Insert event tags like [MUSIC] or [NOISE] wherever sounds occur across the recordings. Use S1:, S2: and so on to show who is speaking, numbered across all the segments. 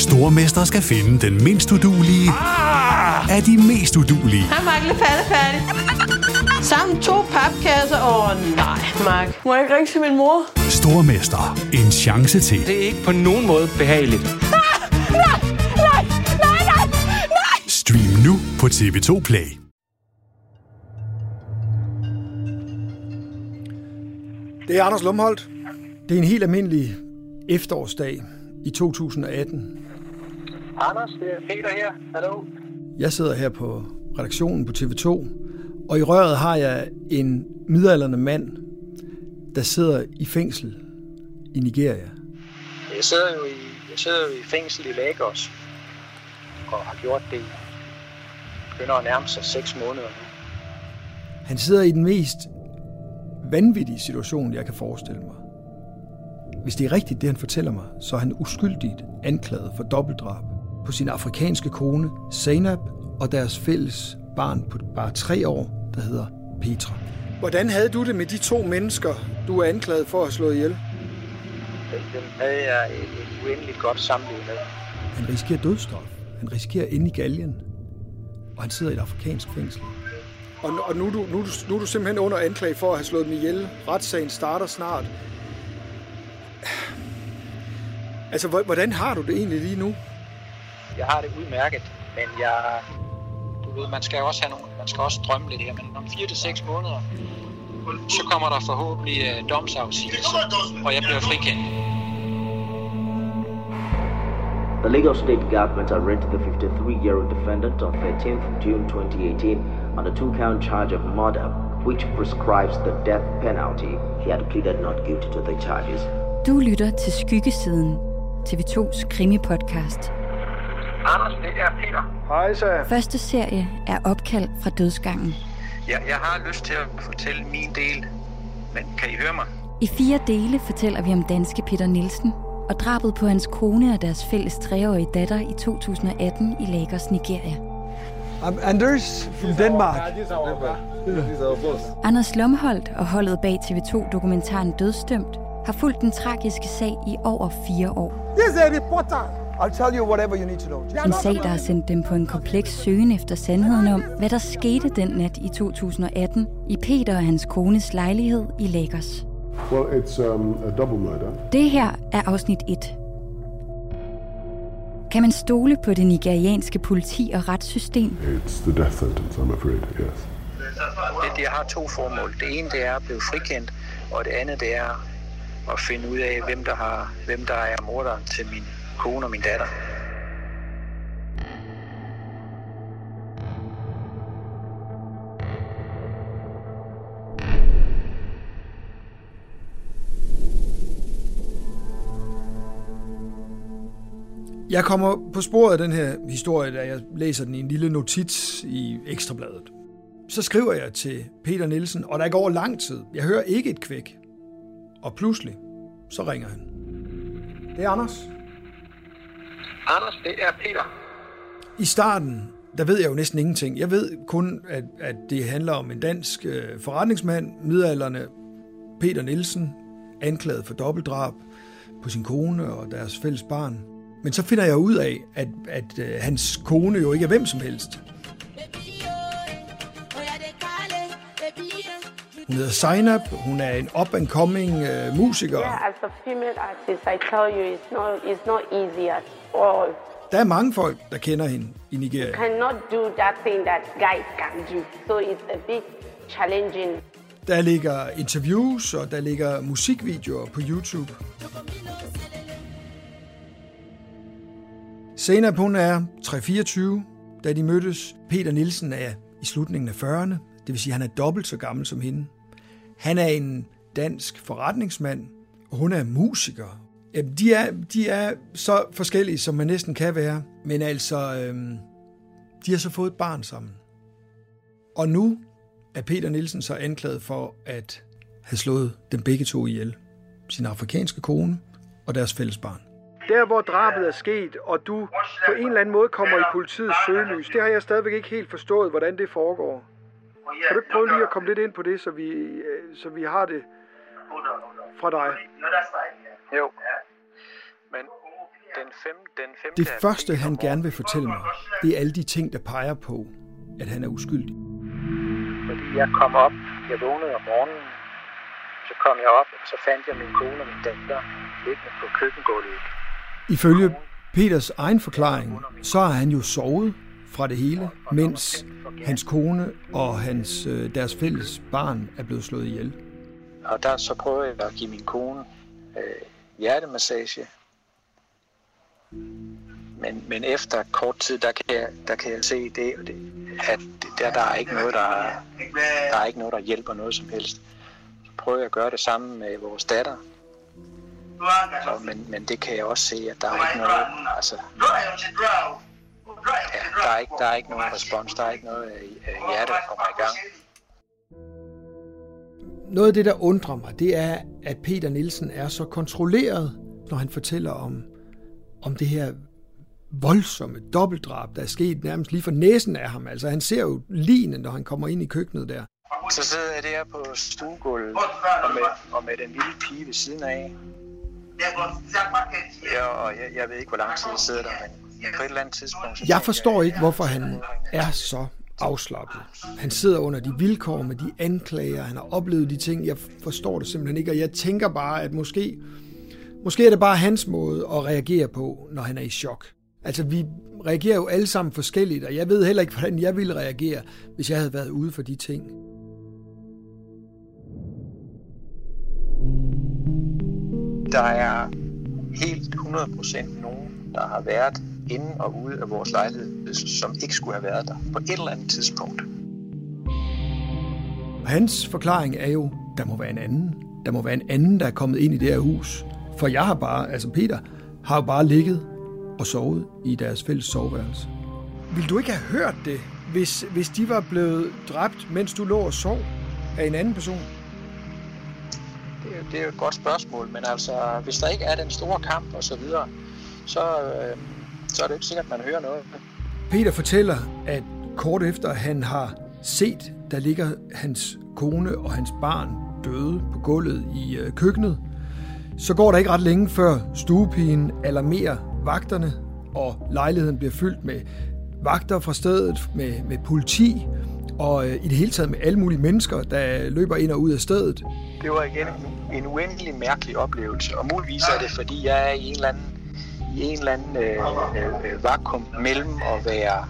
S1: Stormester skal finde den mindst udulige
S2: Ah!
S1: af de mest udulige.
S3: Hej, Mark. Lidt færdig. Sammen to papkasser. Åh, oh, nej, Mark. Må jeg ikke ringe til min mor?
S1: Stormester. En chance til.
S2: Det er ikke på nogen måde behageligt.
S1: Stream nu på TV2 Play.
S4: Det er Anders Lumholdt. Det er en helt almindelig efterårsdag i 2018.
S5: Anders, det er Peter her. Hallo.
S4: Jeg sidder her på redaktionen på TV2, og i røret har jeg en midaldrende mand, der sidder i fængsel i Nigeria.
S5: Jeg sidder jo i, jeg sidder jo i fængsel i Lagos, og har gjort det begynder at nærme sig 6 måneder nu.
S4: Han sidder i den mest vanvittige situation, jeg kan forestille mig. Hvis det er rigtigt, det han fortæller mig, så er han uskyldigt anklaget for dobbeltdrab på sin afrikanske kone, Zainab, og deres fælles barn på bare tre år, der hedder Petra. Hvordan havde du det med de to mennesker, du er anklaget for at have slået ihjel?
S5: Dem havde jeg et, uendeligt godt samliv med.
S4: Han risikerer dødsstraf. Han risikerer ind i galgen. Og han sidder i et afrikansk fængsel. Og, og nu, er du, nu, du, nu er du simpelthen under anklage for at have slået dem ihjel. Retssagen starter snart. Altså, hvor- hvordan har du det egentlig lige nu?
S5: Jeg har det udmærket, men jeg, du ved, man skal jo også have nogle, man skal også drømme lidt her, men om 4 til 6 måneder, så kommer der forhåbentlig uh, domsafsigelse, og jeg bliver frikendt.
S6: The Lagos State government arrested the 53-year-old defendant on 13th June 2018 on a two-count charge of murder, which prescribes the death penalty. He had pleaded not guilty to the charges.
S7: Du lytter til Skyggesiden, TV2's krimi-podcast.
S5: Anders, det er Peter.
S4: Hej, så.
S7: Første serie er opkald fra dødsgangen.
S5: Jeg, jeg har lyst til at fortælle min del, men kan I høre mig?
S7: I fire dele fortæller vi om danske Peter Nielsen og drabet på hans kone og deres fælles treårige datter i 2018 i Lagos, Nigeria.
S8: I'm Anders from Denmark.
S7: Anders Lomholdt og holdet bag TV2-dokumentaren Dødsdømt har fulgt den tragiske sag i over fire år.
S8: This is a reporter. I'll tell you whatever you need to know.
S7: En sag, der har sendt dem på en kompleks søgen efter sandheden om, hvad der skete den nat i 2018 i Peter og hans kones lejlighed i Lagos.
S9: Well, it's um, a double murder.
S7: Det her er afsnit 1. Kan man stole på det nigerianske politi og retssystem?
S9: It's the death sentence, I'm afraid, yes.
S5: Det, det har to formål. Det ene det er at blive frikendt, og det andet det er at finde ud af, hvem der, har, hvem der er morderen til min kone og min datter.
S4: Jeg kommer på sporet af den her historie, da jeg læser den i en lille notits i Ekstrabladet. Så skriver jeg til Peter Nielsen, og der går lang tid. Jeg hører ikke et kvæk. Og pludselig, så ringer han. Det er Anders.
S5: Anders, det er Peter.
S4: I starten, der ved jeg jo næsten ingenting. Jeg ved kun, at, at det handler om en dansk øh, forretningsmand, midalderne Peter Nielsen, anklaget for dobbeltdrab på sin kone og deres fælles barn. Men så finder jeg ud af, at, at øh, hans kone jo ikke er hvem som helst. Hun hedder Zainab, hun er en up-and-coming øh, musiker.
S3: Yeah, as a female artist, I tell you, it's not, it's not easy at all.
S4: Der er mange folk, der kender hende i Nigeria.
S3: Cannot do that thing that guys can do. So it's a bit challenging.
S4: Der ligger interviews, og der ligger musikvideoer på YouTube. Zainab, hun er 3-24, da de mødtes. Peter Nielsen er i slutningen af 40'erne, det vil sige, at han er dobbelt så gammel som hende. Han er en dansk forretningsmand, og hun er musiker. Jamen, de er, de er så forskellige, som man næsten kan være. Men altså, øhm, de har så fået et barn sammen. Og nu er Peter Nielsen så anklaget for at have slået dem begge to ihjel. Sin afrikanske kone og deres fælles barn. Der, hvor drabet er sket, og du på en eller anden måde kommer i politiets søgelys, det har jeg stadigvæk ikke helt forstået, hvordan det foregår. Kan du ikke prøve lige at komme lidt ind på det, så vi, øh, så vi har det fra dig?
S5: Jo. Men Den fem, den femte
S4: Det første, han gerne vil fortælle mig, det er alle de ting, der peger på, at han er uskyldig.
S5: Fordi jeg kom op, jeg vågnede om morgenen, så kom jeg op, og så fandt jeg min kone og min datter liggende på køkkengulvet.
S4: Ifølge Peters egen forklaring, så har han jo sovet fra det hele, mens hans kone og hans, øh, deres fælles barn er blevet slået ihjel.
S5: Og der så prøvede jeg at give min kone øh, hjertemassage. Men, men efter kort tid, der kan jeg, der kan jeg se det, og det at der, der, er ikke noget, der, der er ikke noget, der hjælper noget som helst. Så prøver jeg at gøre det samme med vores datter. Så, men, men det kan jeg også se, at der er ikke noget, altså, ja, der, er ikke, der er ikke nogen respons, der er ikke noget øh, hjertet, der kommer i gang.
S4: Noget af det, der undrer mig, det er, at Peter Nielsen er så kontrolleret, når han fortæller om, om det her voldsomme dobbeltdrab, der er sket nærmest lige for næsen af ham. Altså, han ser jo ligene, når han kommer ind i køkkenet der.
S5: Så sidder jeg der på stuegulvet og med, og med den lille pige ved siden af. Ja, og jeg, jeg ved ikke, hvor lang tid jeg sidder der, men på et eller andet tidspunkt...
S4: Jeg forstår ikke, hvorfor han er så afslappet. Han sidder under de vilkår med de anklager, han har oplevet de ting. Jeg forstår det simpelthen ikke, og jeg tænker bare, at måske, måske er det bare hans måde at reagere på, når han er i chok. Altså, vi reagerer jo alle sammen forskelligt, og jeg ved heller ikke, hvordan jeg ville reagere, hvis jeg havde været ude for de ting.
S5: Der er helt 100% nogen, der har været inde og ude af vores lejlighed, som ikke skulle have været der på et eller andet tidspunkt.
S4: Hans forklaring er jo, der må være en anden. Der må være en anden, der er kommet ind i det her hus. For jeg har bare, altså Peter, har jo bare ligget og sovet i deres fælles soveværelse. Vil du ikke have hørt det, hvis, hvis de var blevet dræbt, mens du lå og sov af en anden person?
S5: Det er, det er jo et godt spørgsmål, men altså, hvis der ikke er den store kamp og så videre, så, øh, så er det ikke sikkert, at man hører noget.
S4: Peter fortæller, at kort efter han har set, der ligger hans kone og hans barn døde på gulvet i øh, køkkenet, så går der ikke ret længe før stuepigen alarmerer vagterne, og lejligheden bliver fyldt med vagter fra stedet, med, med politi, og øh, i det hele taget med alle mulige mennesker, der løber ind og ud af stedet.
S5: Det var igen en, en uendelig mærkelig oplevelse, og muligvis er det, fordi jeg er i en eller anden, i en eller anden øh, øh, vakuum mellem at være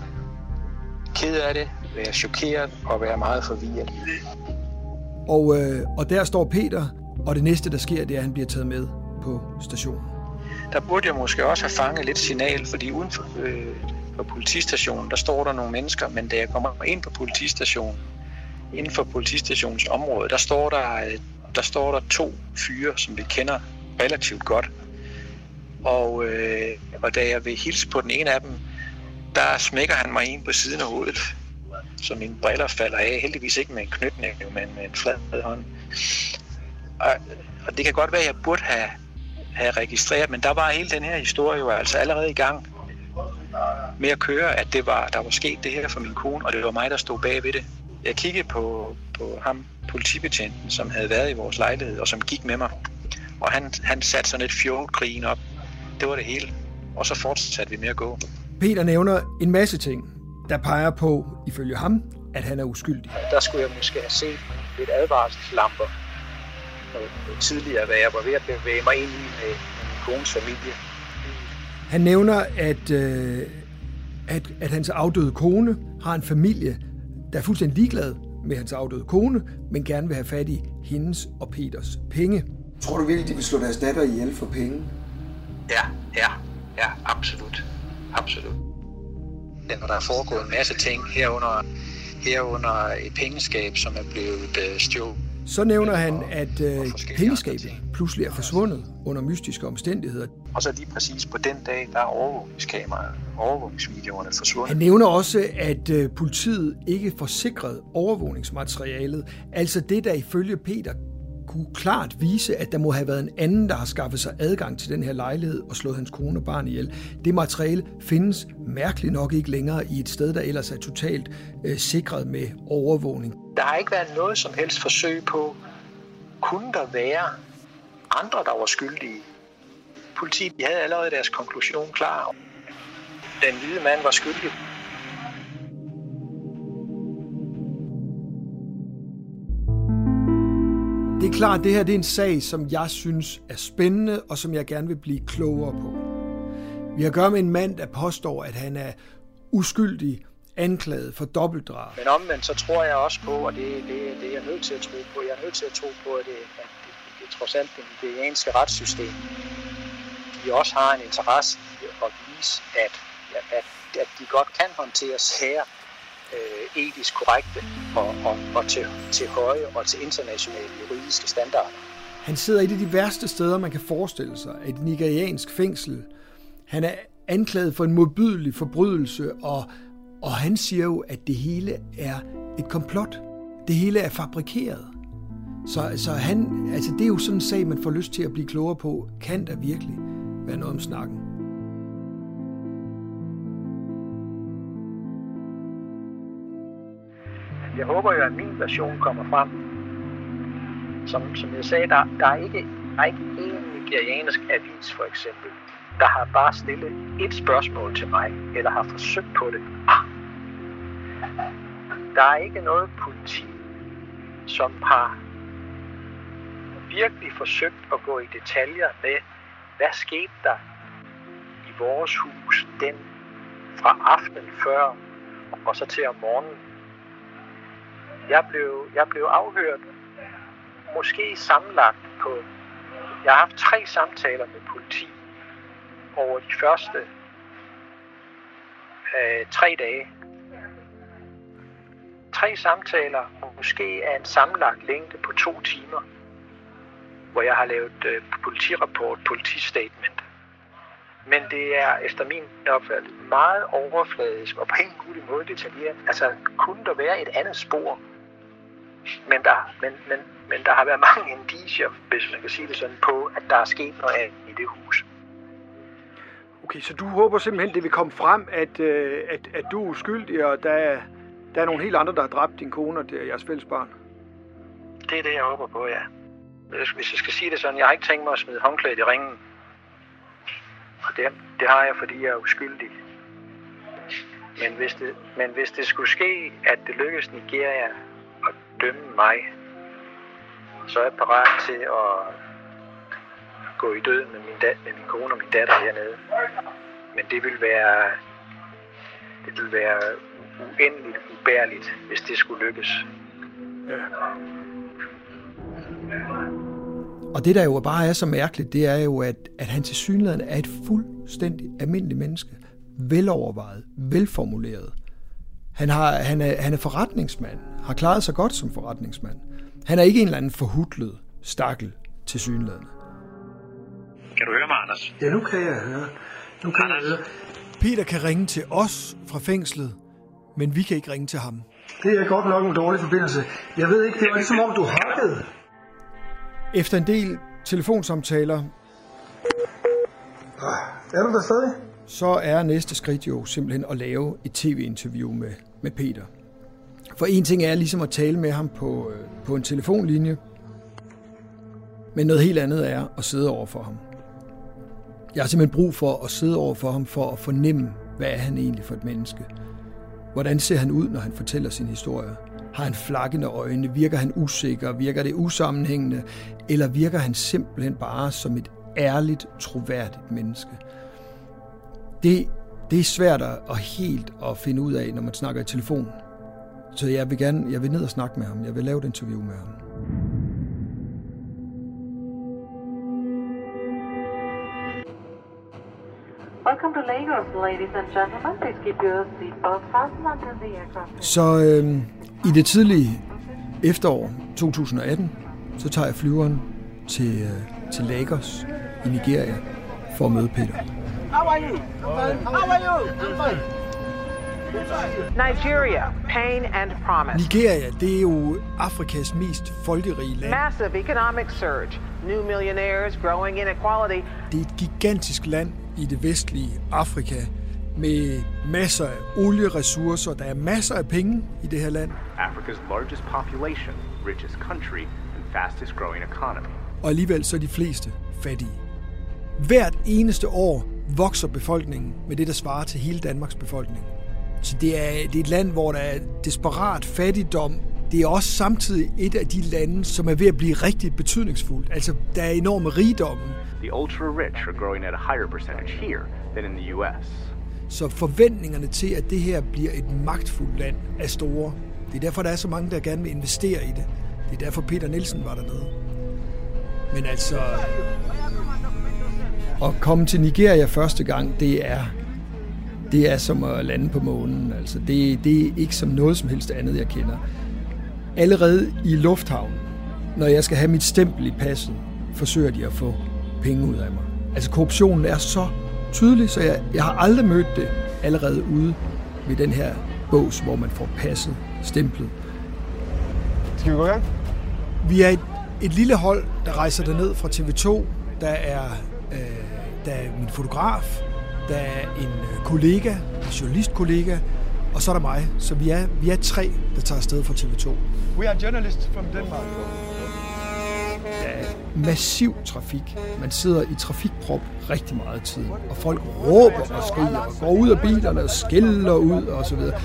S5: ked af det, være chokeret og være meget forvirret.
S4: Og, øh, og der står Peter, og det næste, der sker, det er, at han bliver taget med på stationen.
S5: Der burde jeg måske også have fanget lidt signal, fordi uden for, øh, på politistationen, der står der nogle mennesker, men da jeg kommer ind på politistationen, inden for politistationens område, der står der, øh, der står der to fyre, som vi kender relativt godt. Og, øh, og da jeg vil hilse på den ene af dem, der smækker han mig en på siden af hovedet, så mine briller falder af. Heldigvis ikke med en knytnæve, men med en flad hånd. Og, og det kan godt være, at jeg burde have, have registreret, men der var hele den her historie jo altså allerede i gang med at køre, at det var, der var sket det her for min kone, og det var mig, der stod bag ved det. Jeg kiggede på, på ham, politibetjenten, som havde været i vores lejlighed, og som gik med mig. Og han, han satte sådan et fjolgrin op. Det var det hele. Og så fortsatte vi med at gå.
S4: Peter nævner en masse ting, der peger på, ifølge ham, at han er uskyldig.
S5: Der skulle jeg måske have set lidt advarselslamper tidligere, da jeg var ved at bevæge mig ind i med min kones familie.
S4: Han nævner, at, øh, at, at hans afdøde kone har en familie, der er fuldstændig ligeglad med hans afdøde kone, men gerne vil have fat i hendes og Peters penge. Tror du virkelig, de vil slå deres datter ihjel for penge?
S5: Ja, ja, ja, absolut. Absolut. Der er foregået en masse ting herunder, herunder et pengeskab, som er blevet øh, stjålet.
S4: Så nævner han, at øh, pengeskabet pludselig er forsvundet under mystiske omstændigheder.
S5: Og så lige præcis på den dag, der er overvågningskameraet, overvågningsvideoerne forsvundet.
S4: Han nævner også, at øh, politiet ikke forsikrede overvågningsmaterialet, altså det, der ifølge Peter kunne klart vise, at der må have været en anden, der har skaffet sig adgang til den her lejlighed og slået hans kone og barn ihjel. Det materiale findes mærkeligt nok ikke længere i et sted, der ellers er totalt øh, sikret med overvågning.
S5: Der har ikke været noget som helst forsøg på, kunne der være andre, der var skyldige? politiet de havde allerede deres konklusion klar. Den hvide mand var skyldig.
S4: Klart, at det her det er en sag, som jeg synes er spændende, og som jeg gerne vil blive klogere på. Vi har at gøre med en mand, der påstår, at han er uskyldig anklaget for dobbeltdrab.
S5: Men omvendt så tror jeg også på, og det, det, det er jeg nødt til at tro på, jeg er nødt til at tro på, at det, at det, det er trods alt det nigerianske retssystem, de også har en interesse i at vise, at, at, at de godt kan håndtere sager etisk korrekte og, og, og til, til høje og til internationale juridiske standarder.
S4: Han sidder i et af de værste steder, man kan forestille sig, et nigeriansk fængsel. Han er anklaget for en modbydelig forbrydelse, og, og han siger jo, at det hele er et komplot. Det hele er fabrikeret. Så, så han, altså det er jo sådan en sag, man får lyst til at blive klogere på. Kan der virkelig være noget om snakken?
S5: Jeg håber jo, at min version kommer frem. Som, som jeg sagde, der, der er ikke, der er ikke én nigeriansk avis for eksempel, der har bare stillet et spørgsmål til mig, eller har forsøgt på det. Ah. Der er ikke noget politi, som har virkelig forsøgt at gå i detaljer med, hvad skete der i vores hus den fra aftenen før og så til om morgenen. Jeg blev, jeg blev afhørt måske sammenlagt på... Jeg har haft tre samtaler med politi over de første øh, tre dage. Tre samtaler, måske af en sammenlagt længde på to timer, hvor jeg har lavet øh, politirapport, politistatement. Men det er efter min opfattelse meget overfladisk og på en mulig måde detaljeret. Altså, kunne der være et andet spor? Men der, men, men, men der har været mange indicier, hvis man kan sige det sådan, på, at der er sket noget andet i det hus.
S10: Okay, så du håber simpelthen, det vil komme frem, at, øh, at, at du er uskyldig, og der er, der er nogle helt andre, der har dræbt din kone og jeres fælles barn?
S5: Det er det, jeg håber på, ja. Hvis jeg skal sige det sådan, jeg har ikke tænkt mig at smide håndklædet i ringen. Og det, det har jeg, fordi jeg er uskyldig. Men hvis, det, men hvis det skulle ske, at det lykkes Nigeria dømme mig, så er jeg parat til at gå i døden med min, dat, med min kone og min datter hernede. Men det vil være, det vil være uendeligt ubærligt, hvis det skulle lykkes. Ja.
S4: Og det, der jo bare er så mærkeligt, det er jo, at, at han til synligheden er et fuldstændig almindeligt menneske. Velovervejet, velformuleret. Han, har, han, er, han er forretningsmand, har klaret sig godt som forretningsmand. Han er ikke en eller anden forhudlet stakkel til synligheden.
S5: Kan du høre mig, Anders?
S10: Ja, nu kan jeg høre. Nu kan
S5: Anders.
S10: jeg høre.
S4: Peter kan ringe til os fra fængslet, men vi kan ikke ringe til ham.
S10: Det er godt nok en dårlig forbindelse. Jeg ved ikke, det var ligesom om du hakkede.
S4: Efter en del telefonsamtaler,
S10: Er du der stadig?
S4: Så er næste skridt jo simpelthen at lave et tv-interview med, med Peter. For en ting er ligesom at tale med ham på, øh, på en telefonlinje, men noget helt andet er at sidde over for ham. Jeg har simpelthen brug for at sidde over for ham for at fornemme, hvad er han egentlig for et menneske. Hvordan ser han ud, når han fortæller sin historie? Har han flakkende øjne? Virker han usikker? Virker det usammenhængende? Eller virker han simpelthen bare som et ærligt, troværdigt menneske? Det, det er svært at, helt at finde ud af, når man snakker i telefon. Så jeg vil gerne, jeg vil ned og snakke med ham. Jeg vil lave et interview med ham.
S11: Welcome to Lagos, ladies and gentlemen. Please keep your seatbelts fastened until the aircraft.
S4: Så øh, i det tidlige efterår 2018, så tager jeg flyveren til, øh, til Lagos i Nigeria for at møde Peter.
S12: How are you? How are you? I'm fine.
S13: Nigeria, pain and promise.
S4: Nigeria, det er jo Afrikas mest folkerige land.
S13: Massive economic surge, new millionaires, growing inequality.
S4: Det er et gigantisk land i det vestlige Afrika med masser af olieressourcer. Der er masser af penge i det her land.
S14: Africa's largest population, richest country, and fastest growing economy.
S4: Og alligevel så er de fleste fattige. Hvert eneste år vokser befolkningen med det, der svarer til hele Danmarks befolkning. Så det er, det er et land, hvor der er desperat fattigdom. Det er også samtidig et af de lande, som er ved at blive rigtig betydningsfuldt. Altså, der er enorme rigdomme.
S14: The ultra-rich are growing at a higher percentage here than in the US.
S4: Så forventningerne til, at det her bliver et magtfuldt land, er store. Det er derfor, der er så mange, der gerne vil investere i det. Det er derfor, Peter Nielsen var dernede. Men altså, at komme til Nigeria første gang, det er, det er som at lande på månen. Altså, det, det er ikke som noget som helst andet, jeg kender. Allerede i lufthavnen, når jeg skal have mit stempel i passet, forsøger de at få penge ud af mig. Altså korruptionen er så tydelig, så jeg, jeg har aldrig mødt det allerede ude ved den her bås, hvor man får passet, stemplet.
S8: Skal vi gå i gang?
S4: Vi er et, et lille hold, der rejser ned fra TV2. Der er, øh, der er min fotograf, der er en øh, kollega, en journalistkollega, og så er der mig. Så vi er, vi er tre, der tager afsted fra TV2.
S8: We are journalists from Denmark.
S4: Der er massiv trafik. Man sidder i trafikprop rigtig meget tid, og folk råber og skriger og går ud af bilerne og skælder ud og så videre.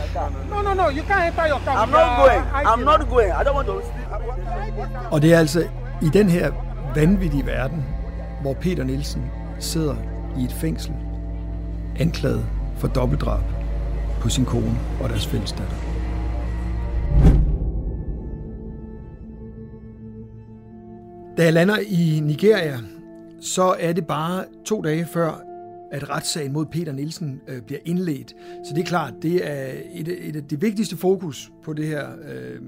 S12: No, no, no, you can't enter your car.
S15: I'm not going. I'm not going. I don't want to.
S4: Og det er altså i den her vanvittige verden, hvor Peter Nielsen sidder i et fængsel, anklaget for dobbeltdrab på sin kone og deres fælles datter. Da jeg lander i Nigeria, så er det bare to dage før, at retssagen mod Peter Nielsen øh, bliver indledt. Så det er klart, det er et, et af de vigtigste fokus på det her, øh,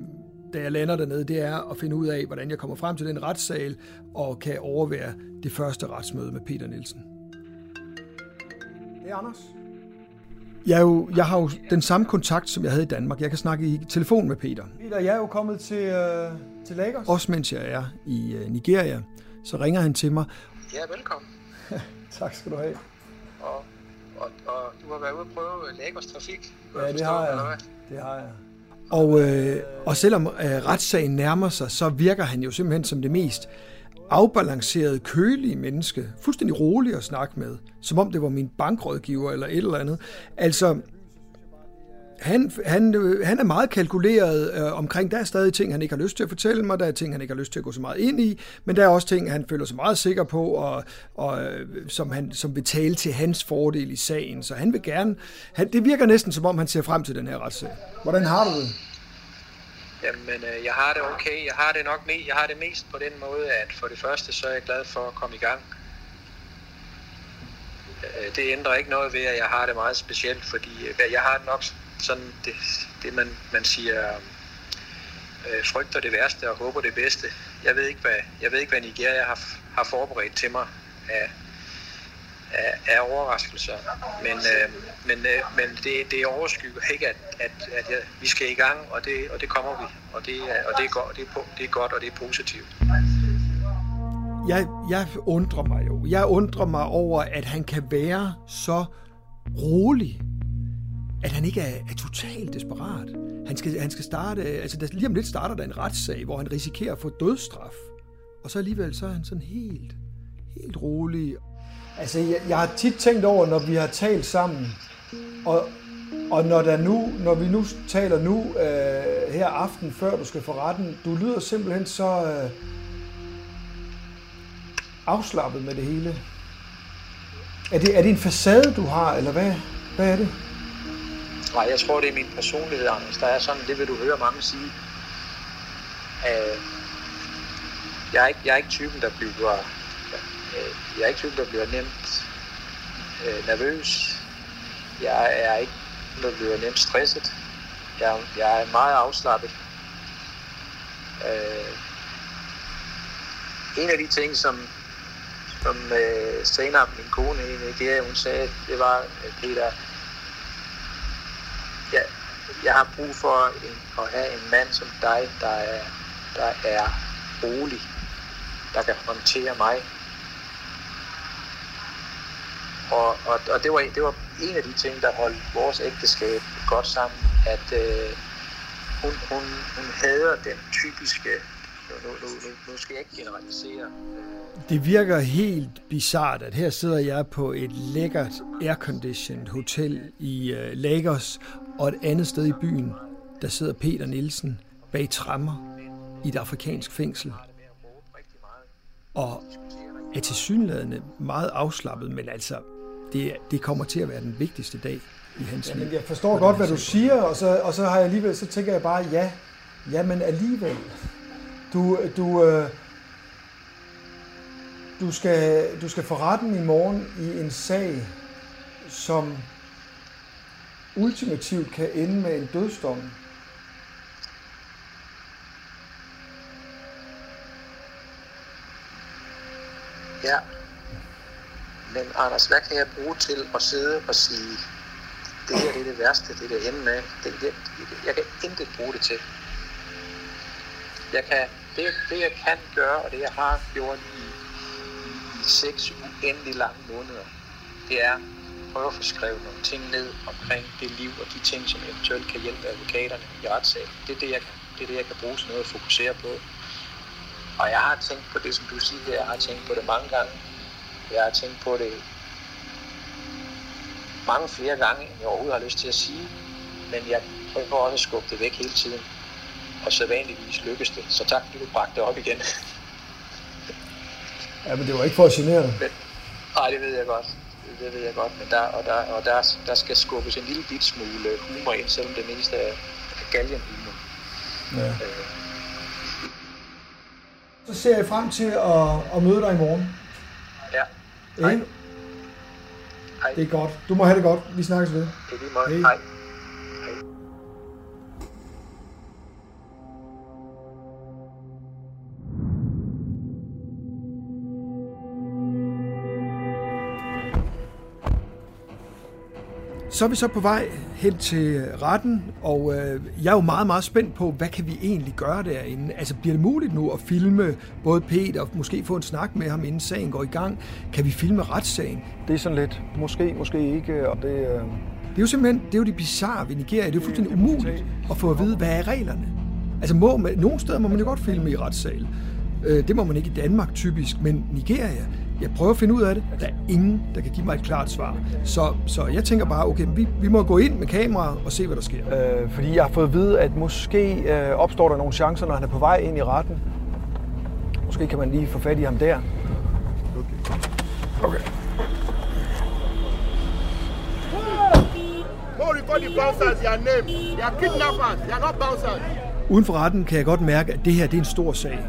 S4: da jeg lander dernede, det er at finde ud af, hvordan jeg kommer frem til den retssal og kan overvære det første retsmøde med Peter Nielsen.
S8: Det er Anders.
S4: Jeg, er jo, jeg har jo den samme kontakt, som jeg havde i Danmark. Jeg kan snakke i telefon med Peter.
S8: Peter, jeg er jo kommet til, øh, til Lagos.
S4: Også mens jeg er i øh, Nigeria, så ringer han til mig.
S5: Ja, velkommen. [LAUGHS]
S8: tak skal du have.
S5: Og, og, og du har været ude og prøve Lagos trafik.
S8: Ja, det har jeg. Det har jeg.
S4: Og, øh, og selvom øh, retssagen nærmer sig, så virker han jo simpelthen som det mest afbalanceret, kølige menneske. Fuldstændig rolig at snakke med. Som om det var min bankrådgiver eller et eller andet. Altså, han, han, øh, han er meget kalkuleret øh, omkring, der er stadig ting, han ikke har lyst til at fortælle mig, der er ting, han ikke har lyst til at gå så meget ind i, men der er også ting, han føler sig meget sikker på, og, og øh, som, han, som vil tale til hans fordel i sagen. Så han vil gerne, han, det virker næsten som om, han ser frem til den her retssag. Hvordan har du det?
S5: Jamen, øh, jeg har det okay. Jeg har det nok med, jeg har det mest på den måde, at for det første, så er jeg glad for at komme i gang. Øh, det ændrer ikke noget ved, at jeg har det meget specielt, fordi øh, jeg har det nok sådan, det, det man, man siger, øh, frygter det værste og håber det bedste. Jeg ved ikke, hvad, jeg ved ikke, hvad Nigeria har, har forberedt til mig af, af, af overraskelser. Men, øh, men, øh, men det, det overskygger ikke, at, at, at jeg, vi skal i gang, og det, og det kommer vi. Og det, og det, er, godt, det, er, det er godt, og det er positivt.
S4: Jeg, jeg undrer mig jo. Jeg undrer mig over, at han kan være så rolig at han ikke er, er totalt desperat. Han skal, han skal starte, øh, altså der, lige om lidt starter der en retssag, hvor han risikerer at få dødsstraf. Og så alligevel, så er han sådan helt, helt rolig.
S10: Altså, jeg, jeg har tit tænkt over, når vi har talt sammen, og, og når, der nu, når vi nu taler nu øh, her aften, før du skal for retten, du lyder simpelthen så øh, afslappet med det hele. Er det, er det en facade, du har, eller hvad, hvad er det?
S5: Nej, jeg tror, det er min personlighed, Anders. Der er sådan, det vil du høre mange sige. Øh, jeg, er ikke, jeg er ikke typen, der bliver, øh, jeg er ikke typen, der bliver nemt øh, nervøs. Jeg er ikke der bliver nemt stresset. Jeg, jeg er meget afslappet. Øh, en af de ting, som, som øh, senere min kone i Nigeria, hun sagde, det var, øh, Peter, jeg har brug for en, at have en mand som dig, der er, der er rolig, der kan håndtere mig. Og, og, og det, var, det var en af de ting, der holdt vores ægteskab godt sammen, at øh, hun, hun, hun hader den typiske nu, nu, nu, nu skal jeg ikke generalisere. Øh.
S4: Det virker helt bizart, at her sidder jeg på et lækkert airconditioned hotel i øh, Lagos, og et andet sted i byen, der sidder Peter Nielsen bag trammer i et afrikansk fængsel. Og er til synlædende meget afslappet, men altså, det, det kommer til at være den vigtigste dag i hans liv.
S10: Jamen, jeg forstår godt, hvad du siger, og så, og så har jeg alligevel, så tænker jeg bare, ja, ja, men alligevel. Du, du, øh, du, skal, du skal for retten i morgen i en sag, som ultimativt kan ende med en dødsdom.
S5: Ja. Men Anders, hvad kan jeg bruge til at sidde og sige, det her det er det værste, det der ende med. Det, det, jeg kan intet bruge det til. Jeg kan, det, det jeg kan gøre, og det jeg har gjort i, i seks uendelig lange måneder, det er prøve at få skrevet nogle ting ned omkring det liv og de ting, som eventuelt kan hjælpe advokaterne i retssalen. Det er det, jeg kan, det er det, jeg kan bruge til noget at fokusere på. Og jeg har tænkt på det, som du siger, jeg har tænkt på det mange gange. Jeg har tænkt på det mange flere gange, end jeg overhovedet har lyst til at sige. Men jeg prøver også at skubbe det væk hele tiden. Og så vanligvis lykkes det. Så tak, fordi du bragte det op igen.
S10: Ja, men det var ikke for at genere dig.
S5: Nej, det ved jeg godt. Det ved jeg godt. Men der, og der, og der, der skal skubbes en lille bit smule humor ind, selvom det meste er galgenhumor.
S10: Ja. Så ser jeg frem til at, at møde dig i morgen.
S5: Ja.
S10: Hej.
S5: Hej.
S10: Det er godt. Du må have det godt. Vi snakkes ved.
S5: Det er lige meget. Hej.
S4: Så er vi så på vej hen til retten, og øh, jeg er jo meget, meget spændt på, hvad kan vi egentlig gøre derinde? Altså bliver det muligt nu at filme både Peter og måske få en snak med ham, inden sagen går i gang? Kan vi filme retssagen?
S8: Det er sådan lidt, måske, måske ikke, og det... Øh...
S4: Det er jo simpelthen, det er jo det bizarre ved Nigeria. Det er jo fuldstændig umuligt at få at vide, hvad er reglerne? Altså må man, nogle steder må man jo godt filme i retssal. Øh, det må man ikke i Danmark typisk, men Nigeria, jeg prøver at finde ud af det. Der er ingen, der kan give mig et klart svar. Så, så jeg tænker bare, okay, vi, vi må gå ind med kamera og se, hvad der sker.
S8: Øh, fordi jeg har fået at vide, at måske øh, opstår der nogle chancer, når han er på vej ind i retten. Måske kan man lige få fat i ham der.
S4: Okay. okay.
S16: More record the bouncers, their name. They are kidnappers, they are not bouncers.
S4: Uden for retten kan jeg godt mærke, at det her det er en stor sag.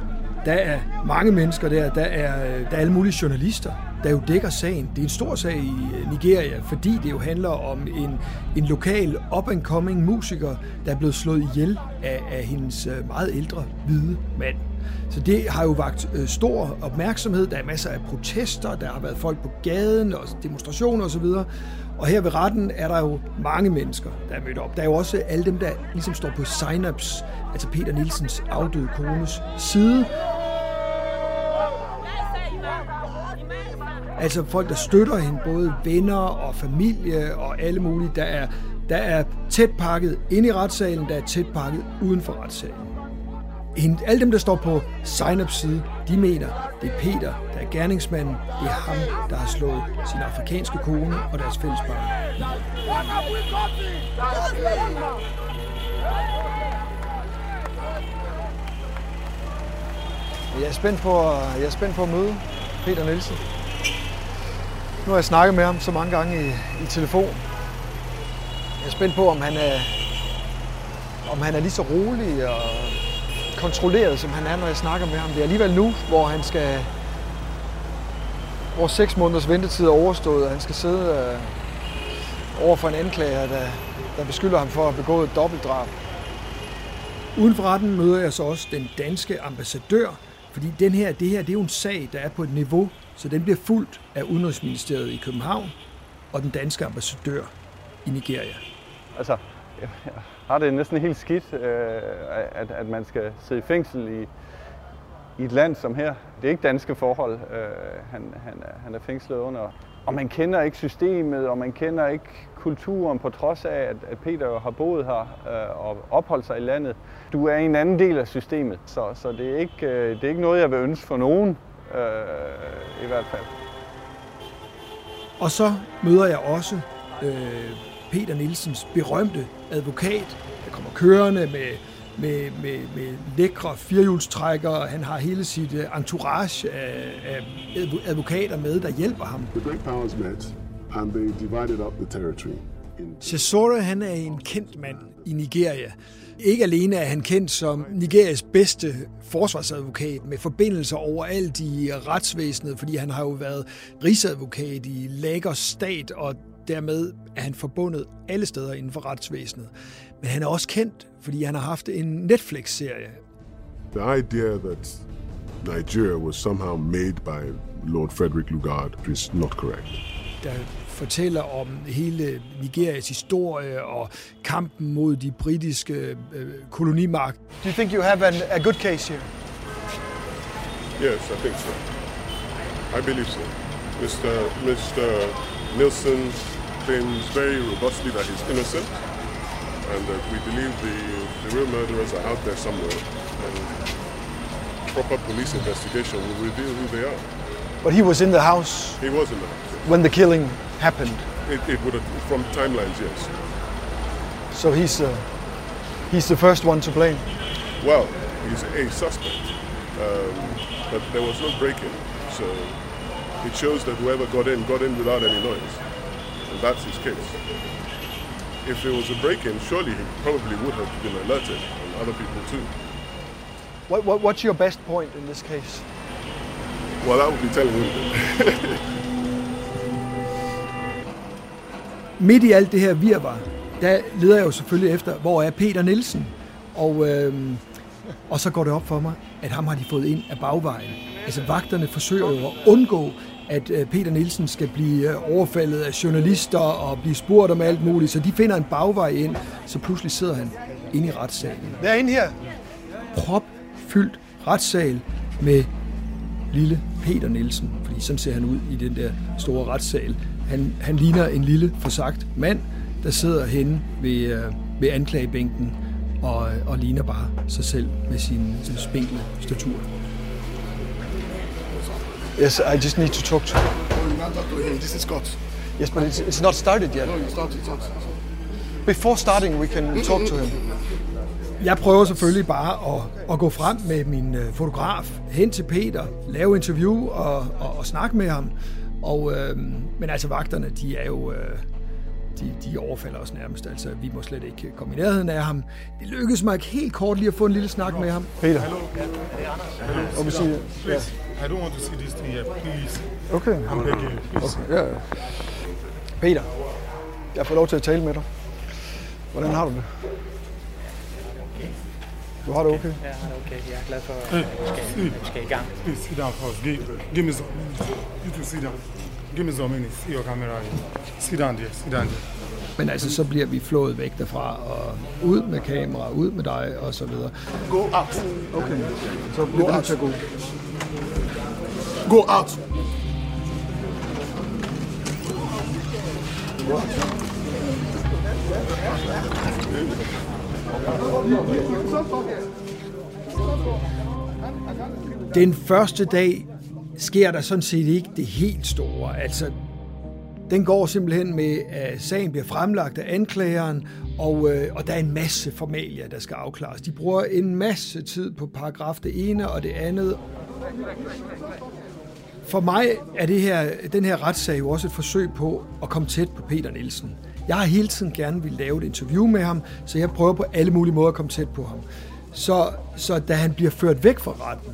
S4: Der er mange mennesker der, der er, øh, der er alle mulige journalister, der jo dækker sagen. Det er en stor sag i øh, Nigeria, fordi det jo handler om en, en lokal up-and-coming musiker, der er blevet slået ihjel af, af hendes øh, meget ældre hvide mand. Så det har jo vagt øh, stor opmærksomhed. Der er masser af protester, der har været folk på gaden og demonstrationer osv. Og her ved retten er der jo mange mennesker, der er mødt op. Der er jo også alle dem, der ligesom står på Signups, altså Peter Nielsens afdøde kones side. Altså folk, der støtter hende, både venner og familie og alle mulige. Der er, der er tæt pakket ind i retssalen, der er tæt pakket uden for retssalen. Alle dem, der står på sign side, de mener, det er Peter, der er gerningsmanden. Det er ham, der har slået sin afrikanske kone og deres fælles barn.
S10: Jeg er spændt på, jeg er spændt på at møde Peter Nielsen. Nu har jeg snakket med ham så mange gange i, i telefon. Jeg er spændt på, om han er, om han er lige så rolig og kontrolleret, som han er, når jeg snakker med ham. Det er alligevel nu, hvor han skal... Hvor seks måneders ventetid er overstået, og han skal sidde øh, over for en anklager, der, der beskylder ham for at have begået et dobbeltdrab.
S4: Uden for retten møder jeg så også den danske ambassadør, fordi den her, det her det er jo en sag, der er på et niveau, så den bliver fuldt af Udenrigsministeriet i København og den danske ambassadør i Nigeria.
S17: Altså, jeg har det næsten helt skidt, øh, at, at man skal sidde i fængsel i, i et land som her. Det er ikke danske forhold, øh, han, han, han er fængslet under. og man kender ikke systemet, og man kender ikke kulturen, på trods af, at, at Peter har boet her øh, og opholdt sig i landet. Du er en anden del af systemet, så, så det, er ikke, øh, det er ikke noget, jeg vil ønske for nogen, øh, i hvert fald.
S4: Og så møder jeg også øh, Peter Nielsens berømte advokat, der kommer kørende med, med, med, med lækre firehjulstrækker. Han har hele sit øh, entourage af, af advokater med, der hjælper ham.
S9: The great powers met, and they divided up the territory.
S4: Cesore, han er en kendt mand i Nigeria. Ikke alene er han kendt som Nigerias bedste forsvarsadvokat med forbindelser overalt i retsvæsenet, fordi han har jo været rigsadvokat i Lagos stat, og dermed er han forbundet alle steder inden for retsvæsenet. Men han er også kendt, fordi han har haft en Netflix-serie.
S9: The idea that Nigeria was somehow made by Lord Frederick Lugard is not correct.
S4: Der fortæller om hele Nigerias historie og kampen mod de britiske øh, kolonimagt.
S10: Do you think you have an, a good case here?
S9: Yes, I think so. I believe so. Mr. Mr. Nielsen claims very robustly that he's innocent and that we believe the, the real murderers are out there somewhere and proper police investigation will reveal who they are.
S10: But he was in the house
S9: He was in the house.
S10: when the killing happened.
S9: It, it would have, from timelines, yes.
S10: So he's, uh, he's the first one to blame.
S9: Well, he's a suspect, um, but there was no break-in, so it shows that whoever got in got in without any noise, and that's his case. If there was a break-in, surely he probably would have been alerted, and other people too.
S10: What, what, what's your best point in this case?
S9: Well, that would be telling him. [LAUGHS]
S4: Midt i alt det her virvar, der leder jeg jo selvfølgelig efter, hvor er Peter Nielsen? Og, øh, og så går det op for mig, at ham har de fået ind af bagvejen. Altså vagterne forsøger jo at undgå, at øh, Peter Nielsen skal blive øh, overfaldet af journalister og blive spurgt om alt muligt, så de finder en bagvej ind, så pludselig sidder han inde i retssalen.
S10: Hvad er inde her?
S4: Propfyldt retssal med lille Peter Nielsen, fordi sådan ser han ud i den der store retssal. Han, han ligner en lille forsagt mand, der sidder henne ved, øh, ved anklagebænken og, og ligner bare sig selv med sin, sin spinkle statur.
S10: Yes, I just need to talk to him.
S16: This is Scott.
S10: Yes, but it's, it's not started yet.
S16: No, you start it. Start.
S10: Before starting, we can talk to him.
S4: Jeg prøver selvfølgelig bare at, at gå frem med min øh, fotograf hen til Peter, lave interview og, og, og snakke med ham. Og, øh, men altså vagterne, de er jo... Øh, de, de overfalder os nærmest. Altså, vi må slet ikke komme i nærheden af ham. Det lykkedes mig ikke helt kort lige at få en lille snak med ham.
S10: Peter.
S16: Hello. Hello.
S10: Og vi siger,
S16: Please, I don't want to see this thing here. Please.
S10: Okay.
S16: I'm begging you. Please.
S10: Okay, ja, ja. Peter, jeg får lov til at tale med dig. Hvordan har du det? Du har det okay?
S18: Ja, han er okay. Jeg er glad for, at vi skal, vi skal i gang.
S16: Please sit down first. Give, give me some minutes. You two sit down. Give me some minutes. Your camera. Sit down there. Sit down there.
S4: Men altså, så bliver vi flået væk derfra, og ud med kamera, ud med dig, og så videre.
S16: Go out.
S10: Okay. Så bliver du nødt til at gå.
S16: Go out.
S4: Den første dag sker der sådan set ikke det helt store. Altså, den går simpelthen med, at sagen bliver fremlagt af anklageren, og, øh, og der er en masse formalia, der skal afklares. De bruger en masse tid på paragraf det ene og det andet. For mig er det her, den her retssag jo også et forsøg på at komme tæt på Peter Nielsen. Jeg har hele tiden gerne vil lave et interview med ham, så jeg prøver på alle mulige måder at komme tæt på ham. Så, så da han bliver ført væk fra retten,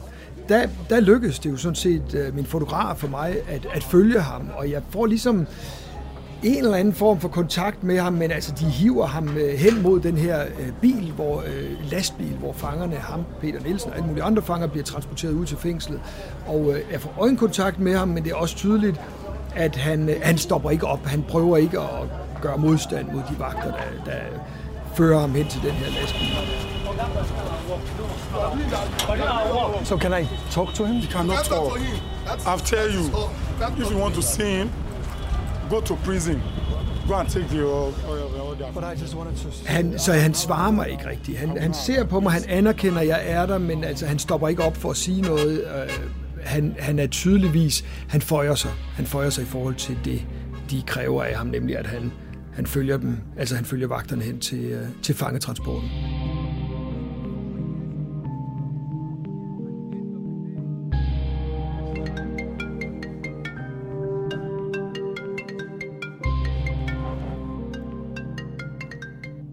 S4: der, der lykkedes det jo sådan set øh, min fotograf for mig at, at følge ham, og jeg får ligesom en eller anden form for kontakt med ham, men altså de hiver ham øh, hen mod den her øh, bil, hvor øh, lastbil, hvor fangerne, ham, Peter Nielsen og alle mulige andre fanger bliver transporteret ud til fængslet. Og øh, jeg får øjenkontakt med ham, men det er også tydeligt, at han, øh, han stopper ikke op. Han prøver ikke at gøre modstand mod de vagter, der, der fører ham hen til den her lastbil.
S10: So can I talk to him?
S16: You cannot talk. I've tell you, if you want to see him, go to prison. Go and take the
S10: But I just wanted to...
S4: Han, så han svarer mig ikke rigtigt. Han, han ser på mig, han anerkender, at jeg er der, men altså, han stopper ikke op for at sige noget. Øh, han, han er tydeligvis, han føjer sig. Han føjer sig i forhold til det, de kræver af ham, nemlig at han, han følger dem, altså han følger vagterne hen til, øh, til fangetransporten.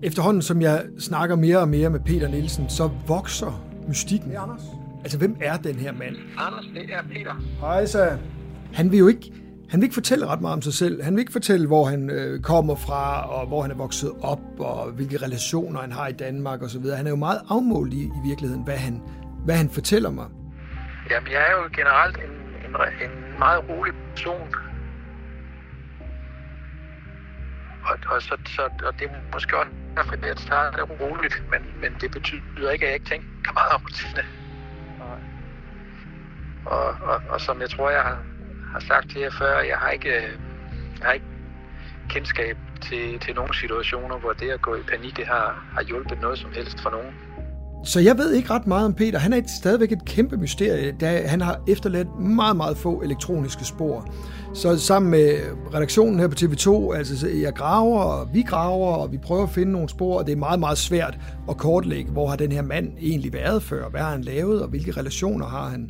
S4: Efterhånden, som jeg snakker mere og mere med Peter Nielsen, så vokser mystikken.
S10: Anders.
S4: Altså, hvem er den her mand?
S5: Anders, det er Peter.
S10: Hej, så.
S4: Han vil jo ikke, han vil ikke fortælle ret meget om sig selv. Han vil ikke fortælle, hvor han øh, kommer fra, og hvor han er vokset op, og hvilke relationer han har i Danmark osv. Han er jo meget afmålt i, i virkeligheden, hvad han, hvad han fortæller mig.
S5: Jamen, jeg er jo generelt en, en, en meget rolig person. Og, og, så, så, og det er måske også derfor, at jeg starter det roligt, men, men det betyder ikke, at jeg ikke tænker meget over det. Og, og, og som jeg tror, jeg har, har sagt til jer før, jeg har ikke, øh, jeg har ikke kendskab til, til nogle situationer, hvor det at gå i panik, det har, har hjulpet noget som helst for nogen.
S4: Så jeg ved ikke ret meget om Peter. Han er et, stadigvæk et kæmpe mysterie, da han har efterladt meget, meget få elektroniske spor. Så sammen med redaktionen her på TV2, altså jeg graver, og vi graver, og vi prøver at finde nogle spor, og det er meget, meget svært at kortlægge, hvor har den her mand egentlig været før, hvad har han lavet, og hvilke relationer har han.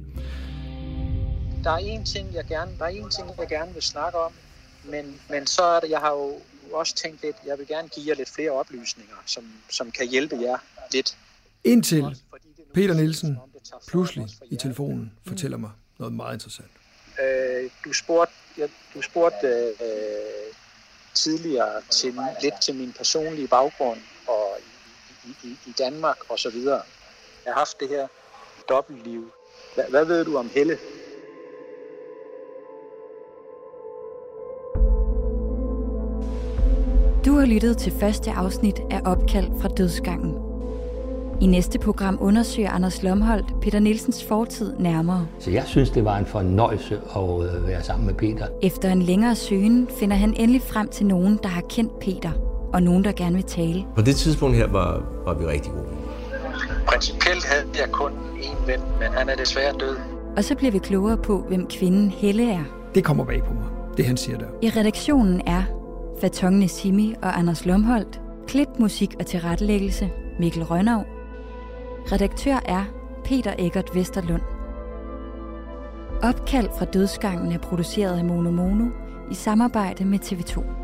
S5: Der er en ting, jeg gerne, der er en ting, jeg gerne vil snakke om, men, men så er det, jeg har jo også tænkt lidt, jeg vil gerne give jer lidt flere oplysninger, som, som kan hjælpe jer lidt.
S4: Indtil Peter Nielsen pludselig i telefonen fortæller mig noget meget interessant.
S5: Øh, du spurgte, jeg, du spurgte øh, tidligere til, lidt til min personlige baggrund og i, i, i Danmark og så videre. Jeg har haft det her dobbeltliv. Hvad, hvad ved du om Helle?
S7: Du har lyttet til første afsnit af Opkald fra Dødsgangen. I næste program undersøger Anders Lomholdt Peter Nielsens fortid nærmere.
S18: Så jeg synes, det var en fornøjelse at øh, være sammen med Peter.
S7: Efter en længere søgen finder han endelig frem til nogen, der har kendt Peter, og nogen, der gerne vil tale.
S19: På det tidspunkt her var, var vi rigtig gode.
S5: Principielt havde jeg kun én ven, men han er desværre død.
S7: Og så bliver vi klogere på, hvem kvinden Helle er.
S4: Det kommer bag på mig, det han siger der.
S7: I redaktionen er Faton Nesimi og Anders Lomholdt, klip, musik og tilrettelæggelse Mikkel Rønnav, Redaktør er Peter Eggert Vesterlund. Opkald fra dødsgangen er produceret af Mono Mono i samarbejde med TV2.